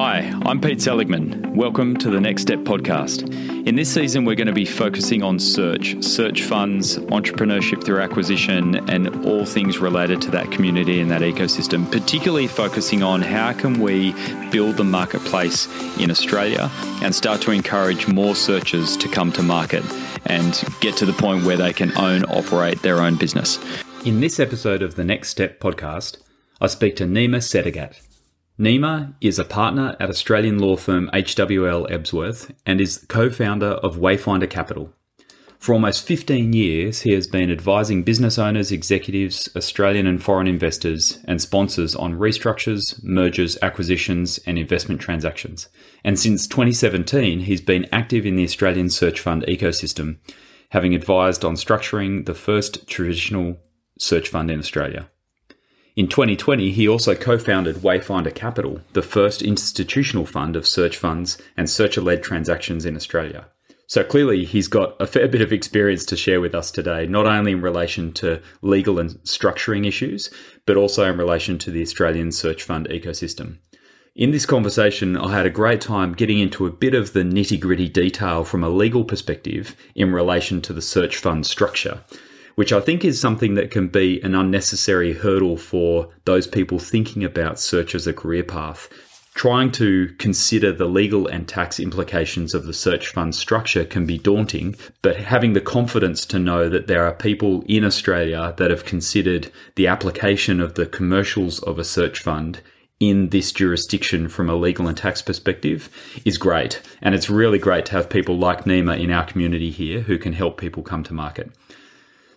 Hi, I'm Pete Seligman. Welcome to the Next Step podcast. In this season, we're going to be focusing on search, search funds, entrepreneurship through acquisition, and all things related to that community and that ecosystem, particularly focusing on how can we build the marketplace in Australia and start to encourage more searchers to come to market and get to the point where they can own, operate their own business. In this episode of the Next Step podcast, I speak to Nima Sedaghat. Nima is a partner at Australian law firm HWL Ebsworth and is co founder of Wayfinder Capital. For almost 15 years, he has been advising business owners, executives, Australian and foreign investors, and sponsors on restructures, mergers, acquisitions, and investment transactions. And since 2017, he's been active in the Australian search fund ecosystem, having advised on structuring the first traditional search fund in Australia. In 2020, he also co founded Wayfinder Capital, the first institutional fund of search funds and searcher led transactions in Australia. So clearly, he's got a fair bit of experience to share with us today, not only in relation to legal and structuring issues, but also in relation to the Australian search fund ecosystem. In this conversation, I had a great time getting into a bit of the nitty gritty detail from a legal perspective in relation to the search fund structure which I think is something that can be an unnecessary hurdle for those people thinking about search as a career path. Trying to consider the legal and tax implications of the search fund structure can be daunting, but having the confidence to know that there are people in Australia that have considered the application of the commercials of a search fund in this jurisdiction from a legal and tax perspective is great. And it's really great to have people like Nima in our community here who can help people come to market.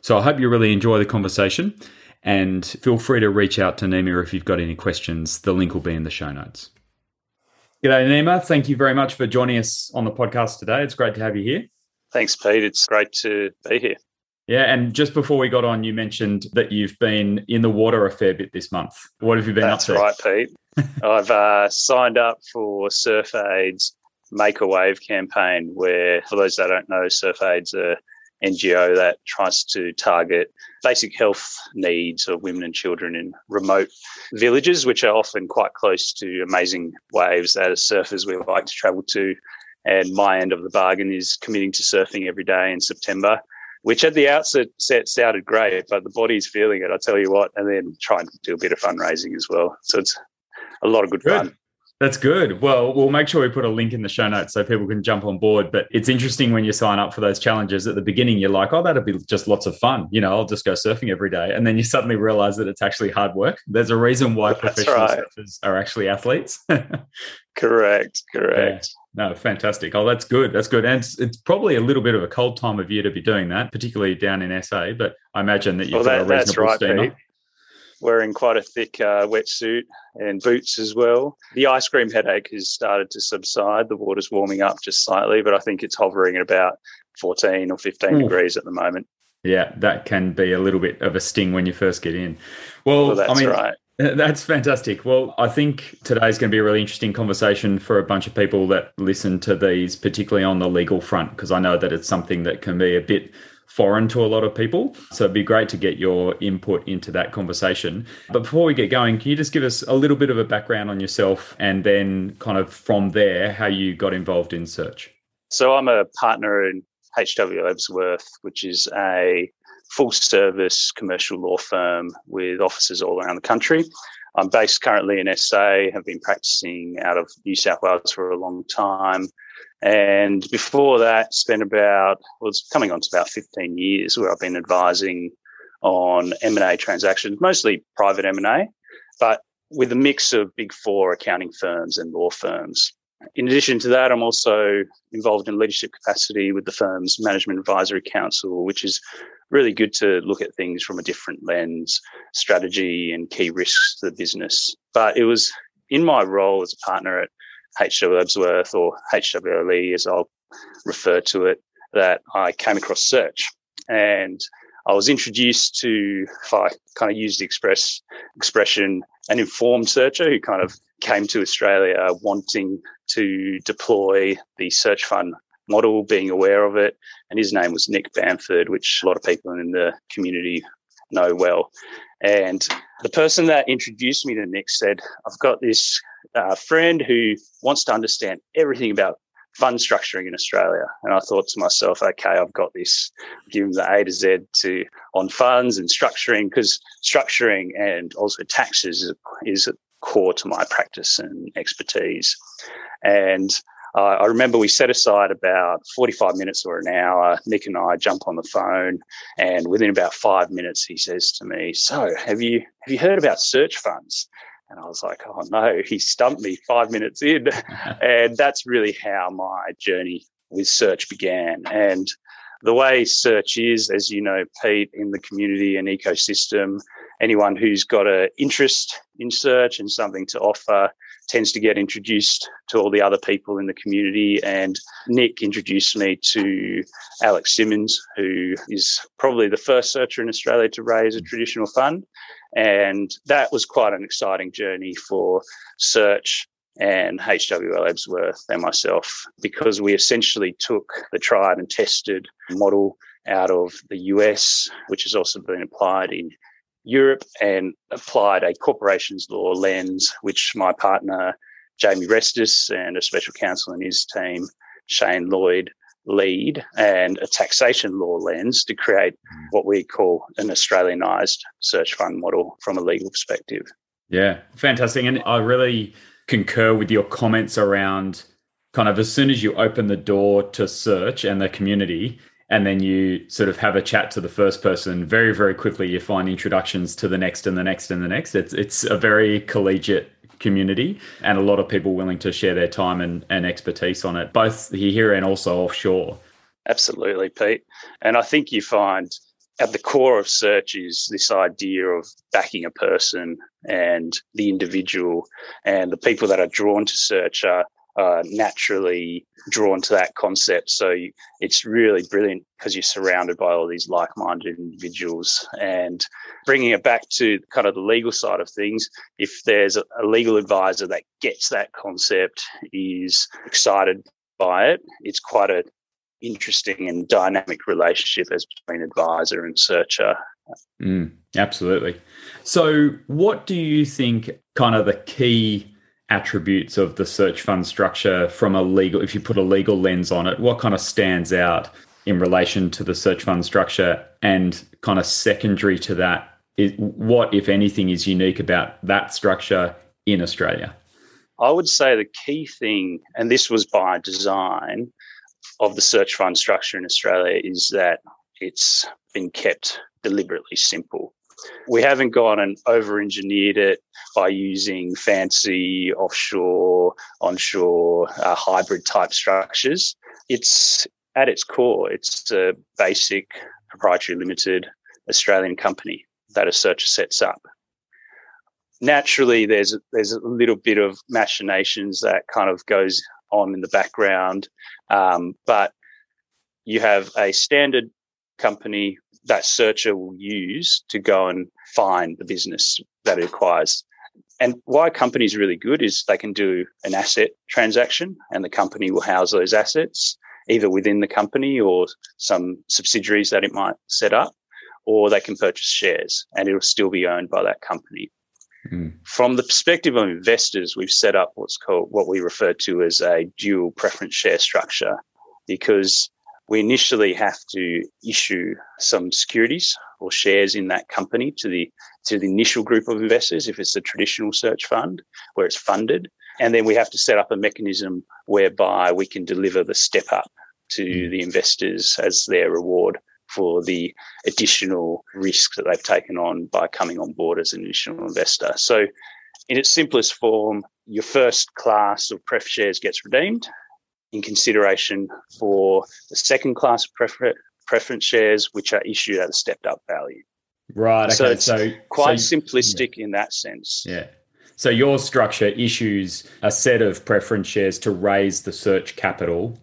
So I hope you really enjoy the conversation and feel free to reach out to Nima if you've got any questions. The link will be in the show notes. G'day, Nima. Thank you very much for joining us on the podcast today. It's great to have you here. Thanks, Pete. It's great to be here. Yeah, and just before we got on, you mentioned that you've been in the water a fair bit this month. What have you been That's up to? That's right, Pete. I've uh, signed up for Surf Aid's Make a Wave campaign, where, for those that don't know, Surf Aid's a NGO that tries to target basic health needs of women and children in remote villages, which are often quite close to amazing waves that as surfers we like to travel to. And my end of the bargain is committing to surfing every day in September, which at the outset sounded great, but the body's feeling it, I tell you what, and then trying to do a bit of fundraising as well. So it's a lot of good, good. fun. That's good. Well, we'll make sure we put a link in the show notes so people can jump on board. But it's interesting when you sign up for those challenges at the beginning, you're like, oh, that'll be just lots of fun. You know, I'll just go surfing every day. And then you suddenly realize that it's actually hard work. There's a reason why That's professional right. surfers are actually athletes. correct. Correct. Yeah. No, fantastic. Oh, that's good. That's good. And it's, it's, probably a little bit of a cold time of year to be doing that, particularly down in SA. But I imagine that you've well, got that, a reasonable right, steamer. Pete wearing quite a thick uh, wetsuit and boots as well. The ice cream headache has started to subside. The water's warming up just slightly, but I think it's hovering at about 14 or 15 Ooh. degrees at the moment. Yeah, that can be a little bit of a sting when you first get in. Well, well that's I mean, right. That's fantastic. Well, I think today's going to be a really interesting conversation for a bunch of people that listen to these, particularly on the legal front, because I know that it's something that can be a bit foreign to a lot of people. So it'd be great to get your input into that conversation. But before we get going, can you just give us a little bit of a background on yourself and then kind of from there, how you got involved in search? So I'm a partner in HWL Ebsworth, which is a full service commercial law firm with offices all around the country. I'm based currently in SA, have been practicing out of New South Wales for a long time. And before that, spent about, well, it's coming on to about 15 years where I've been advising on M&A transactions, mostly private M&A, but with a mix of big four accounting firms and law firms. In addition to that, I'm also involved in leadership capacity with the firm's Management Advisory Council, which is really good to look at things from a different lens, strategy and key risks to the business. But it was in my role as a partner at HWL Ebsworth or HWLE as I'll refer to it, that I came across search. And I was introduced to, if I kind of use the express expression, an informed searcher who kind of came to Australia wanting to deploy the search fund model, being aware of it. And his name was Nick Bamford, which a lot of people in the community know well. And the person that introduced me to Nick said, I've got this uh, friend who wants to understand everything about fund structuring in Australia. And I thought to myself, okay, I've got this. Give him the A to Z to on funds and structuring because structuring and also taxes is, is core to my practice and expertise. And uh, I remember we set aside about 45 minutes or an hour. Nick and I jump on the phone, and within about five minutes, he says to me, "So, have you have you heard about search funds?" And I was like, "Oh no!" He stumped me five minutes in, and that's really how my journey with search began. And the way search is, as you know, Pete, in the community and ecosystem, anyone who's got an interest in search and something to offer tends to get introduced to all the other people in the community. And Nick introduced me to Alex Simmons, who is probably the first searcher in Australia to raise a traditional fund. And that was quite an exciting journey for search and HWL Ebsworth and myself because we essentially took the tried and tested model out of the US, which has also been applied in Europe and applied a corporations law lens, which my partner, Jamie Restis, and a special counsel in his team, Shane Lloyd, lead, and a taxation law lens to create mm. what we call an Australianized search fund model from a legal perspective. Yeah, fantastic. And I really concur with your comments around kind of as soon as you open the door to search and the community, and then you sort of have a chat to the first person very very quickly you find introductions to the next and the next and the next it's it's a very collegiate community and a lot of people willing to share their time and, and expertise on it both here and also offshore. Absolutely pete. And i think you find at the core of search is this idea of backing a person and the individual and the people that are drawn to search are naturally drawn to that concept. So it's really brilliant because you're surrounded by all these like-minded individuals. And bringing it back to kind of the legal side of things, if there's a, a legal advisor that gets that concept, is excited by it, it's quite a interesting and dynamic relationship as between advisor and searcher. Mm, absolutely. So, what do you think kind of the key attributes of the search fund structure from a legal if you put a legal lens on it what kind of stands out in relation to the search fund structure and kind of secondary to that is what if anything is unique about that structure in australia? I would say the key thing and this was by design of the search fund structure in australia is that it's been kept deliberately simple we haven't gone and over engineered it by using fancy offshore, onshore, uh, hybrid type structures. It's at its core, it's a basic proprietary limited Australian company that a searcher sets up. Naturally, there's there's a little bit of machinations that kind of goes on in the background, um, but you have a standard company that searcher will use to go and find the business that it acquires. And why a company is really good is they can do an asset transaction and the company will house those assets either within the company or some subsidiaries that it might set up, or they can purchase shares and it'll still be owned by that company. Mm. From the perspective of investors, we've set up what's called what we refer to as a dual preference share structure because we initially have to issue some securities or shares in that company to the to the initial group of investors if it's a traditional search fund where it's funded and then we have to set up a mechanism whereby we can deliver the step up to mm. the investors as their reward for the additional risk that they've taken on by coming on board as an initial investor. So, in its simplest form, your first class of pref shares gets redeemed in consideration for the second class prefer- preference shares, which are issued at a stepped up value. Right. Okay. So it's so, quite so, simplistic yeah. in that sense. Yeah. So your structure issues a set of preference shares to raise the search capital.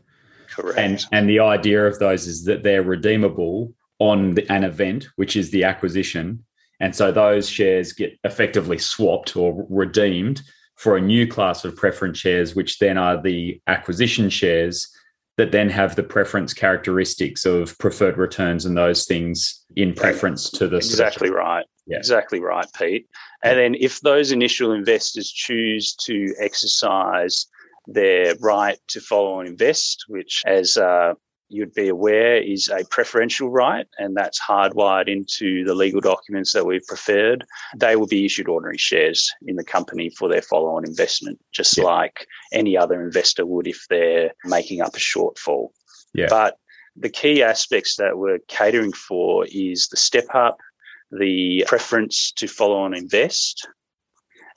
Correct. And and the idea of those is that they're redeemable on the, an event, which is the acquisition. And so those shares get effectively swapped or redeemed for a new class of preference shares, which then are the acquisition shares that then have the preference characteristics of preferred returns and those things in preference to the exactly right. yeah. exactly right, Pete. And then if those initial investors choose to exercise their right to follow and invest, which, as uh, you'd be aware, is a preferential right, and that's hardwired into the legal documents that we've preferred. They will be issued ordinary shares in the company for their follow on investment, just yeah. like any other investor would if they're making up a shortfall. Yeah. But the key aspects that we're catering for is the step up, the preference to follow on invest,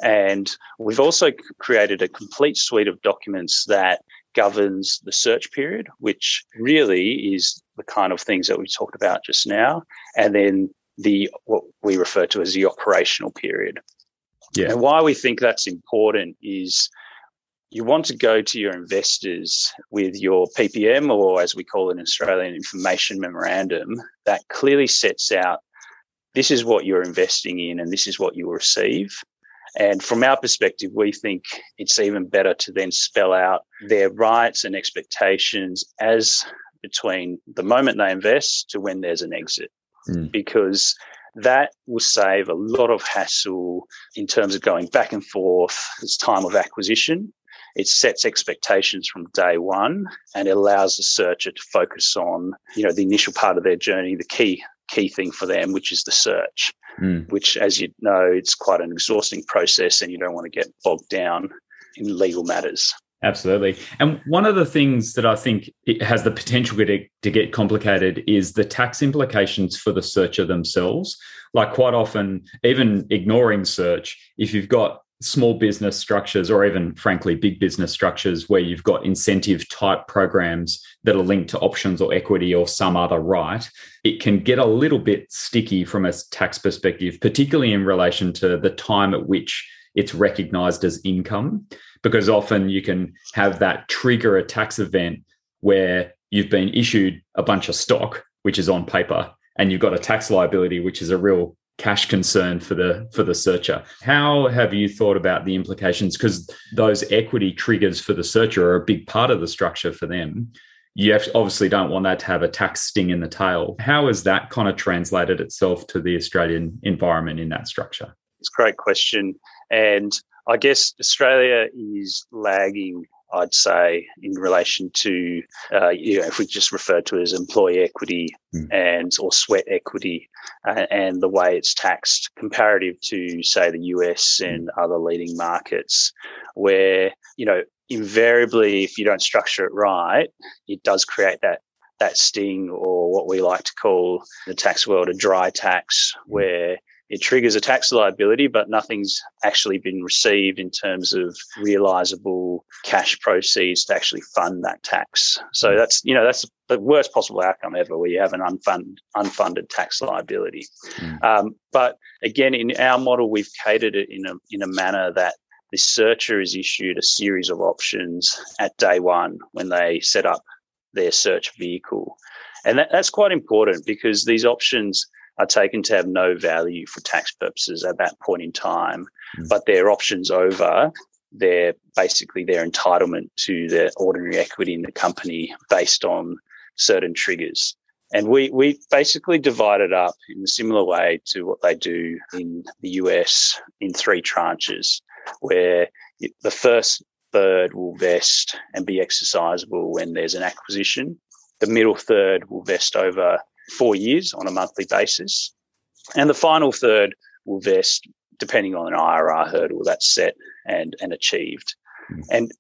and we've also created a complete suite of documents that governs the search period, which really is the kind of things that we talked about just now. And then the what we refer to as the operational period. Yeah. And why we think that's important is you want to go to your investors with your PPM, or as we call it in Australian information memorandum, that clearly sets out this is what you're investing in and this is what you will receive. And from our perspective, we think it's even better to then spell out their rights and expectations as between the moment they invest to when there's an exit, mm. because that will save a lot of hassle in terms of going back and forth. It's time of acquisition. It sets expectations from day one and it allows the searcher to focus on, you know, the initial part of their journey, the key key thing for them, which is the search mm. which, as you know, it's quite an exhausting process and you don't want to get bogged down in legal matters. Absolutely. And one of the things that I think it has the potential to, to get complicated is the tax implications for the searcher themselves. Like, quite often, even ignoring search, if you've got small business structures or even frankly big business structures where you've got incentive type programs that are linked to options or equity or some other right it can get a little bit sticky from a tax perspective particularly in relation to the time at which it's recognized as income because often you can have that trigger a tax event where you've been issued a bunch of stock which is on paper and you've got a tax liability which is a real cash concern for the for the searcher. How have you thought about the implications? Because those equity triggers for the searcher are a big part of the structure for them. You obviously don't want that to have a tax sting in the tail. How has that kind of translated itself to the Australian environment in that structure? It's a great question. And I guess Australia is lagging I'd say, in relation to, uh, you know, if we just refer to it as employee equity mm. and or sweat equity uh, and the way it's taxed comparative to, say, the US hmm. and other leading markets, where, you know, invariably, if you don't structure it right, it does create that that sting or what we like to call the tax world a dry tax hmm. where it triggers a tax liability, but nothing's actually been received in terms of realizable cash proceeds to actually fund that tax. So mm. that's you know that's the worst possible outcome ever, where you have an unfunded unfunded tax liability. Mm. Um, but again, in our model, we've catered it in a in a manner that the searcher is issued a series of options at day one when they set up their search vehicle. And that, that's quite important because these options are taken to have no value for tax purposes at that point in time, mm. but their options over their basically their entitlement to their ordinary equity in the company based on certain triggers. And we, we basically divide it up in a similar way to what they do in the US in three tranches, where the first third will vest and be exercisable when there's an acquisition. The middle third will vest over four years on a monthly basis. And the final third will vest depending on an IRR hurdle that's set and, and achieved. Mm. And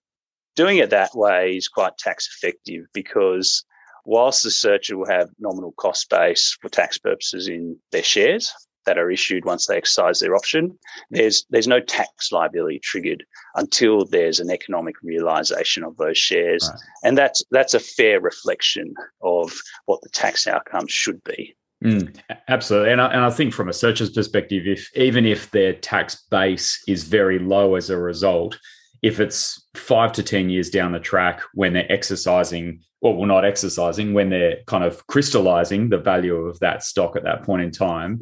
doing it that way is quite tax effective because whilst the searcher will have nominal cost base for tax purposes in their shares, that are issued once they exercise their option. There's there's no tax liability triggered until there's an economic realization of those shares, right. and that's that's a fair reflection of what the tax outcome should be. Mm, absolutely, and I, and I think from a searcher's perspective, if even if their tax base is very low as a result, if it's five to 10 years down the track when they're exercising, or well, not exercising, when they're kind of crystallizing the value of that stock at that point in time,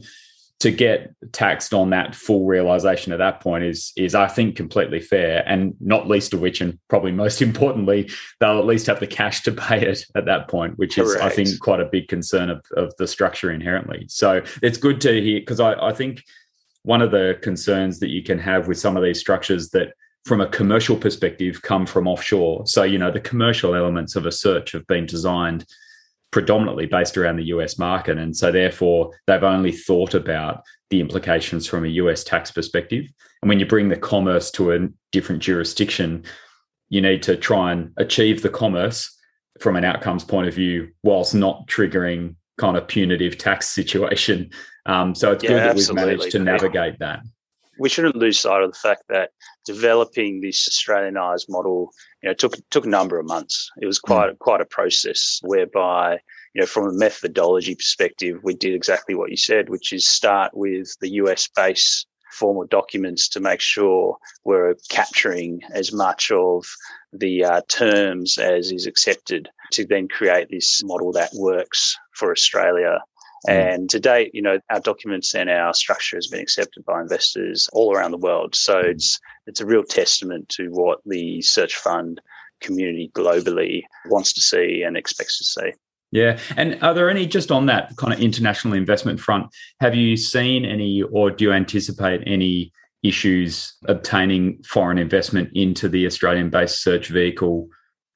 to get taxed on that full realization at that point is is I think completely fair, and not least of which, and probably most importantly, they'll at least have the cash to pay it at that point, which is Correct. I think quite a big concern of, of the structure inherently. So it's good to hear because I, I think one of the concerns that you can have with some of these structures that from a commercial perspective come from offshore. So, you know, the commercial elements of a search have been designed predominantly based around the US market. And so, therefore, they've only thought about the implications from a US tax perspective. And when you bring the commerce to a different jurisdiction, you need to try and achieve the commerce from an outcomes point of view whilst not triggering kind of punitive tax situation. Um, so it's yeah, good that absolutely. we've managed to navigate that. We shouldn't lose sight of the fact that developing this Australianized model, you know, took took a number of months. It was quite mm. quite a process whereby, you know, from a methodology perspective, we did exactly what you said, which is start with the US base formal documents to make sure we're capturing as much of the uh, terms as is accepted to then create this model that works for Australia. And to date, you know, our documents and our structure has been accepted by investors all around the world. So mm. it's it's a real testament to what the search fund community globally wants to see and expects to see. Yeah. And are there any, just on that kind of international investment front, have you seen any or do you anticipate any issues obtaining foreign investment into the Australian based search vehicle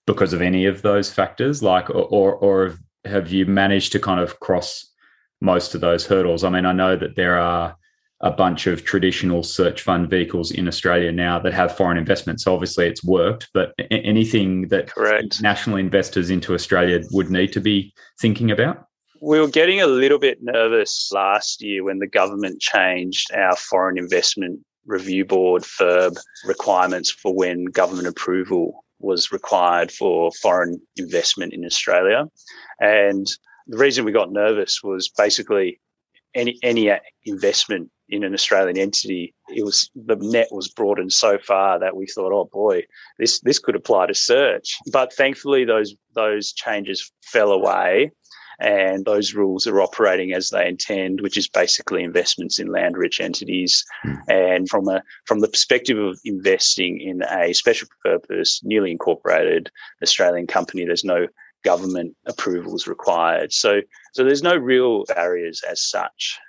because of any of those factors? Like, or, or have you managed to kind of cross most of those hurdles? I mean, I know that there are a bunch of traditional search fund vehicles in Australia now that have foreign investment. So obviously it's worked, but anything that Correct. national investors into Australia would need to be thinking about? We were getting a little bit nervous last year when the government changed our foreign investment review board FIRB requirements for when government approval was required for foreign investment in Australia. And the reason we got nervous was basically any any investment in an Australian entity, it was the net was broadened so far that we thought, oh boy, this this could apply to search. But thankfully, those those changes fell away, and those rules are operating as they intend, which is basically investments in land-rich entities. Mm. And from a from the perspective of investing in a special purpose, newly incorporated Australian company, there's no government approvals required. So so there's no real barriers as such.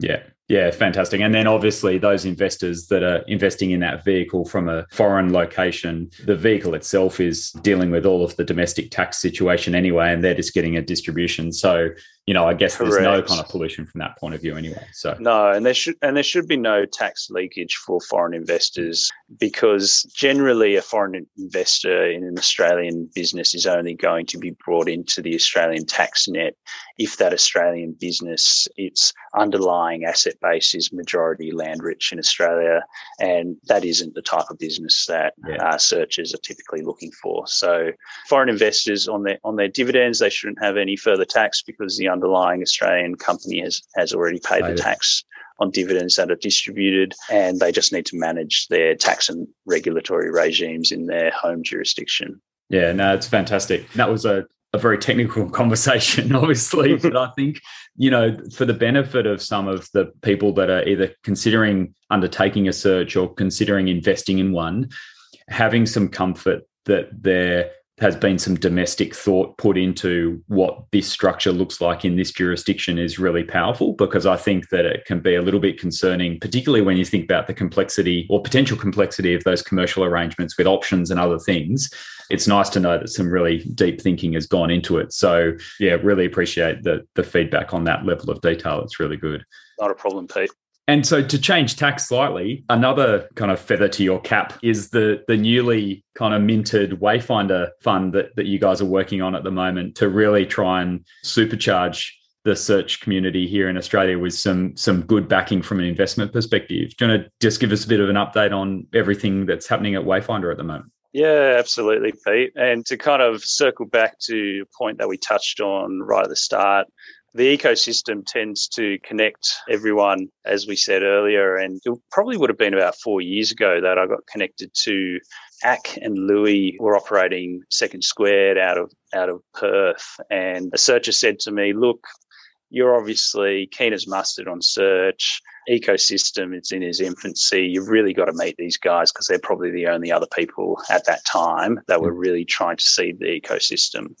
Yeah, yeah, fantastic. And then obviously, those investors that are investing in that vehicle from a foreign location, the vehicle itself is dealing with all of the domestic tax situation anyway, and they're just getting a distribution. So you know, I guess Correct. there's no kind of pollution from that point of view anyway. So no, and there should and there should be no tax leakage for foreign investors because generally a foreign investor in an Australian business is only going to be brought into the Australian tax net if that Australian business its underlying asset base is majority land rich in Australia, and that isn't the type of business that yeah. uh, searchers are typically looking for. So foreign investors on their on their dividends they shouldn't have any further tax because the underlying Australian company has, has already paid the tax on dividends that are distributed, and they just need to manage their tax and regulatory regimes in their home jurisdiction. Yeah, no, it's fantastic. That was a, a very technical conversation, obviously, but I think, you know, for the benefit of some of the people that are either considering undertaking a search or considering investing in one, having some comfort that they're has been some domestic thought put into what this structure looks like in this jurisdiction is really powerful because I think that it can be a little bit concerning, particularly when you think about the complexity or potential complexity of those commercial arrangements with options and other things. It's nice to know that some really deep thinking has gone into it. So, yeah, really appreciate the, the feedback on that level of detail. It's really good. Not a problem, Pete. And so to change tack slightly, another kind of feather to your cap is the the newly kind of minted Wayfinder fund that, that you guys are working on at the moment to really try and supercharge the search community here in Australia with some some good backing from an investment perspective. Do you want to just give us a bit of an update on everything that's happening at Wayfinder at the moment? Yeah, absolutely, Pete. And to kind of circle back to a point that we touched on right at the start, the ecosystem tends to connect everyone, as we said earlier. And it probably would have been about four years ago that I got connected to ACK and Louis were operating Second Squared out of out of Perth. And a searcher said to me, look, you're obviously keen as mustard on search. Ecosystem it's in its infancy you've really got to meet these guys because they're probably the only other people at that time that were mm. really trying to seed the ecosystem.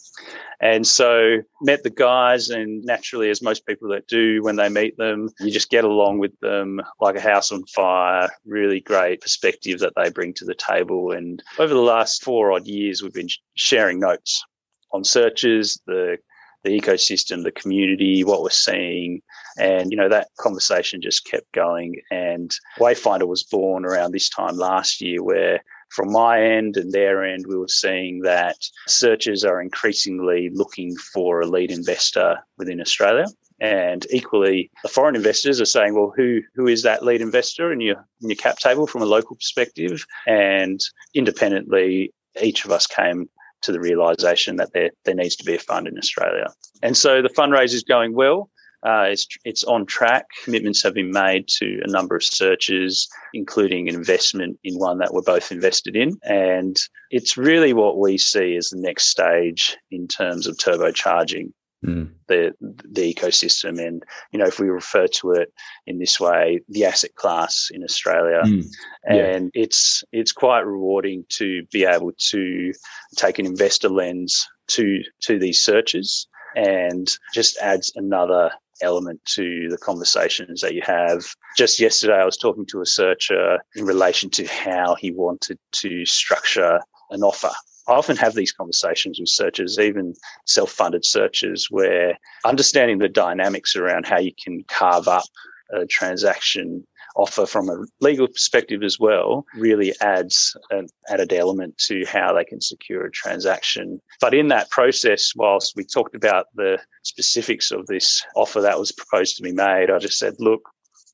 And so met the guys and naturally as most people that do when they meet them you just get along with them like a house on fire really great perspective that they bring to the table. And over the last four odd years we've been sharing notes on searches the the ecosystem, the community, what we're seeing. And, you know, that conversation just kept going. And Wayfinder was born around this time last year, where from my end and their end, we were seeing that searchers are increasingly looking for a lead investor within Australia. And equally, the foreign investors are saying, well, who who is that lead investor in your in your cap table from a local perspective? And independently, each of us came to the realization that there, there needs to be a fund in Australia. And so the fundraiser is going well. Uh, it's, it's on track. Commitments have been made to a number of searches, including investment in one that we're both invested in. And it's really what we see as the next stage in terms of turbocharging mm. the the ecosystem. And you know, if we refer to it in this way, the asset class in Australia, mm. yeah. and it's it's quite rewarding to be able to take an investor lens to to these searches and just adds another element to the conversations that you have. Just yesterday, I was talking to a searcher in relation to how he wanted to structure an offer I often have these conversations with searchers, even self funded searchers, where understanding the dynamics around how you can carve up a transaction offer from a legal perspective as well really adds an added element to how they can secure a transaction. But in that process, whilst we talked about the specifics of this offer that was proposed to be made, I just said, look,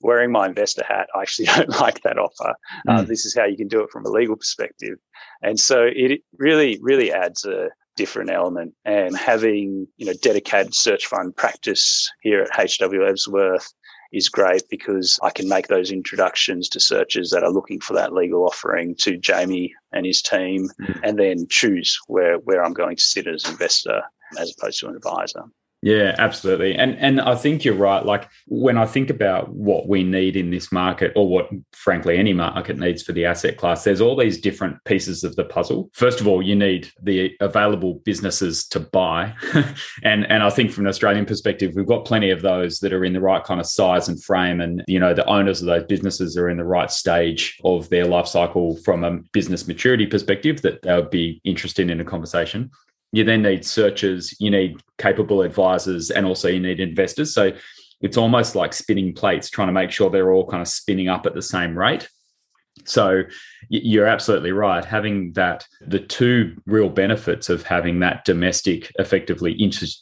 wearing my investor hat, I actually don't like that offer. Mm. Uh, hmm. this is how you can do it from a legal perspective. And so it really, really adds a different element. And having, you know, dedicated search fund practice here at HWL Ebsworth is great because I can make those introductions to searchers that are looking for that legal offering to Jamie and his team mm. and then choose where, where I'm going to sit as investor as opposed to an advisor. Yeah, absolutely. And and I think you're right. Like when I think about what we need in this market or what frankly any market needs for the asset class, there's all these different pieces of the puzzle. First of all, you need the available businesses to buy. and and I think from an Australian perspective, we've got plenty of those that are in the right kind of size and frame and you know the owners of those businesses are in the right stage of their life cycle from a business maturity perspective that they would be interested in a conversation you then need searchers, you need capable advisors, and also you need investors. So it's almost like spinning plates, trying to make sure they're all kind of spinning up at the same rate. So you're absolutely right. Having that, the two real benefits of having that domestic, effectively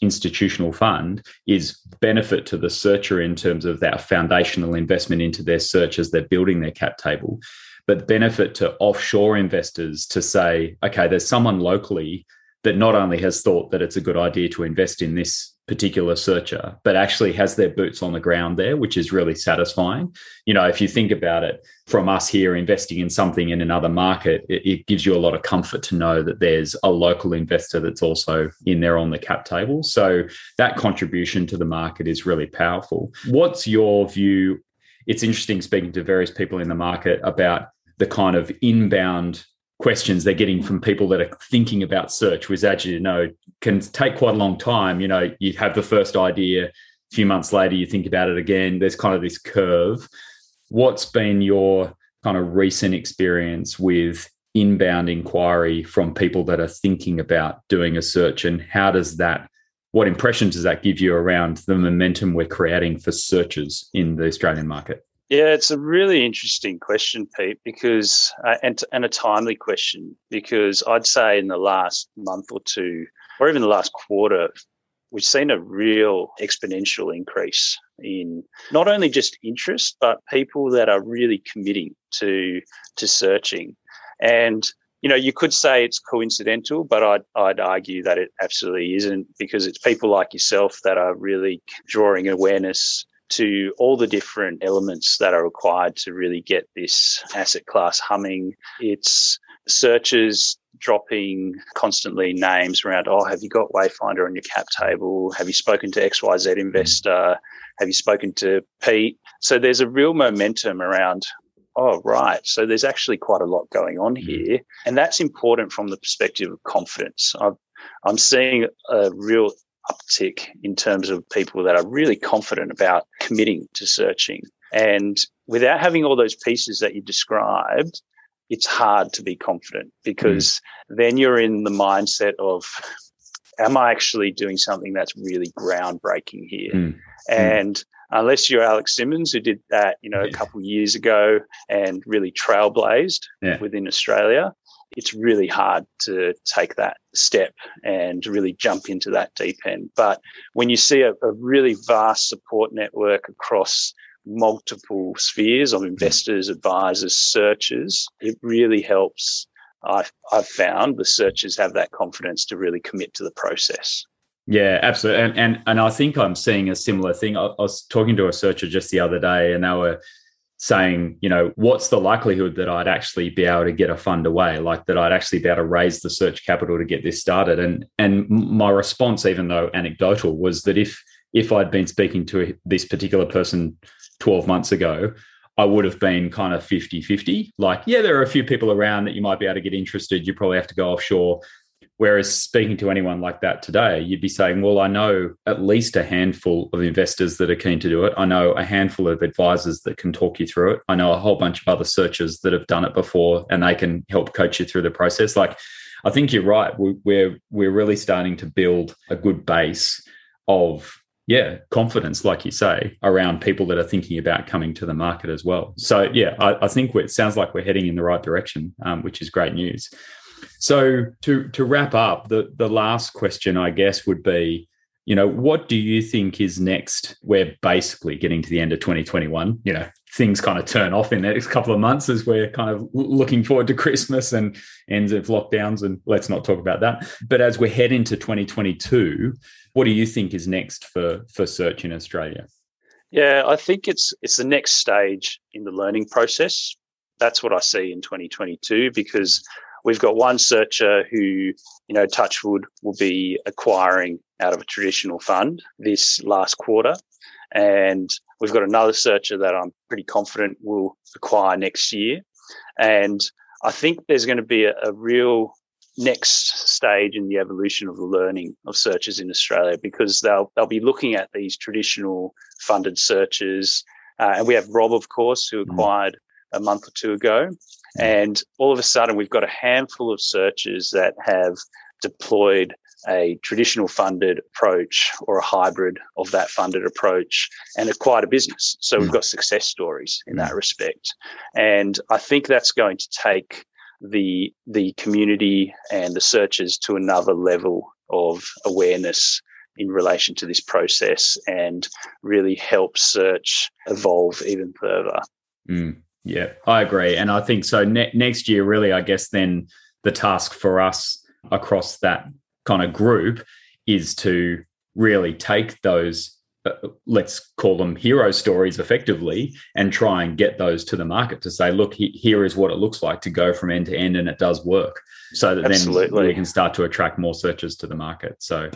institutional fund is benefit to the searcher in terms of that foundational investment into their search as they're building their cap table, but benefit to offshore investors to say, okay, there's someone locally that not only has thought that it's a good idea to invest in this particular searcher, but actually has their boots on the ground there, which is really satisfying. You know, if you think about it from us here investing in something in another market, it, it, gives you a lot of comfort to know that there's a local investor that's also in there on the cap table. So that contribution to the market is really powerful. What's your view? It's interesting speaking to various people in the market about the kind of inbound questions they're getting from people that are thinking about search, which as you know can take quite a long time. You know, you have the first idea, a few months later you think about it again. There's kind of this curve. What's been your kind of recent experience with inbound inquiry from people that are thinking about doing a search and how does that what impression does that give you around the momentum we're creating for searches in the Australian market? Yeah, it's a really interesting question, Pete, because uh, and and a timely question because I'd say in the last month or two, or even the last quarter, we've seen a real exponential increase in not only just interest, but people that are really committing to to searching. And you know, you could say it's coincidental, but I'd, I'd argue that it absolutely isn't because it's people like yourself that are really drawing awareness to all the different elements that are required to really get this asset class humming. It's searches dropping constantly names around, oh, have you got Wayfinder on your cap table? Have you spoken to XYZ investor? Have you spoken to Pete? So there's a real momentum around oh, right. So there's actually quite a lot going on mm. here. And that's important from the perspective of confidence. i am seeing a real uptick in terms of people that are really confident about committing to searching. And without having all those pieces that you described, it's hard to be confident because mm. then you're in the mindset of, am I actually doing something that's really groundbreaking here? Mm. And unless you're Alex Simmons, who did that, you know, yeah. a couple of years ago and really trailblazed yeah. within Australia, it's really hard to take that step and really jump into that deep end. But when you see a, a really vast support network across multiple spheres of investors, advisors, searchers, it really helps. I've, I've found the searchers have that confidence to really commit to the process. Yeah, absolutely. And, and and I think I'm seeing a similar thing. I, I was talking to a searcher just the other day, and they were saying, you know, what's the likelihood that I'd actually be able to get a fund away, like that I'd actually be able to raise the search capital to get this started. And and my response, even though anecdotal, was that if if I'd been speaking to this particular person 12 months ago, I would have been kind of 50 50. Like, yeah, there are a few people around that you might be able to get interested. You probably have to go offshore. Whereas speaking to anyone like that today, you'd be saying, well, I know at least a handful of investors that are keen to do it. I know a handful of advisors that can talk you through it. I know a whole bunch of other searchers that have done it before and they can help coach you through the process. Like, I think you're right. We're, we're really starting to build a good base of yeah, confidence, like you say, around people that are thinking about coming to the market as well. So, yeah, I, I think it sounds like we're heading in the right direction, um, which is great news. So to to wrap up, the the last question I guess would be, you know, what do you think is next? We're basically getting to the end of 2021. You know, things kind of turn off in the next couple of months as we're kind of looking forward to Christmas and ends of lockdowns. And let's not talk about that. But as we head into 2022, what do you think is next for for search in Australia? Yeah, I think it's it's the next stage in the learning process. That's what I see in 2022 because We've got one searcher who, you know, Touchwood will be acquiring out of a traditional fund this last quarter. And we've got another searcher that I'm pretty confident will acquire next year. And I think there's going to be a, a real next stage in the evolution of the learning of searches in Australia because they'll they'll be looking at these traditional funded searches. Uh, and we have Rob, of course, who mm. acquired a month or two ago. And all of a sudden, we've got a handful of searches that have deployed a traditional funded approach or a hybrid of that funded approach and acquired a business. So we've hmm. got success stories in that hmm. respect. And I think that's going to take the the community and the searchers to another level of awareness in relation to this process and really help search evolve even further. Mm. Yeah, I agree. And I think so. Ne- next year, really, I guess then the task for us across that kind of group is to really take those, uh, let's call them hero stories effectively, and try and get those to the market to say, look, he- here is what it looks like to go from end to end, and it does work. So that Absolutely. then we can start to attract more searches to the market. So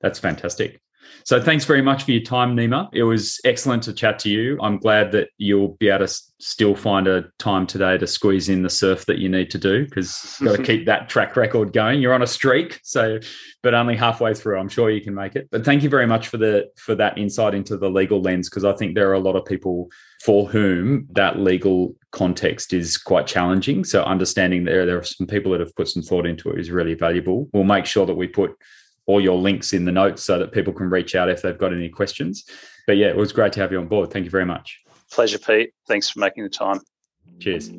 that's fantastic. So thanks very much for your time, Nima. It was excellent to chat to you. I'm glad that you'll be able to still find a time today to squeeze in the surf that you need to do because you've got to keep that track record going. You're on a streak, so but only halfway through. I'm sure you can make it. But thank you very much for the for that insight into the legal lens because I think there are a lot of people for whom that legal context is quite challenging. So understanding there there are some people that have put some thought into it is really valuable. We'll make sure that we put all your links in the notes so that people can reach out if they've got any questions. But yeah, it was great to have you on board. Thank you very much. Pleasure, Pete. Thanks for making the time. Cheers.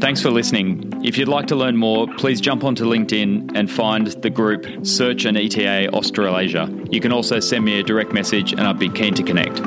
Thanks for listening. If you'd like to learn more, please jump onto LinkedIn and find the group Search and ETA Australasia. You can also send me a direct message and I'd be keen to connect.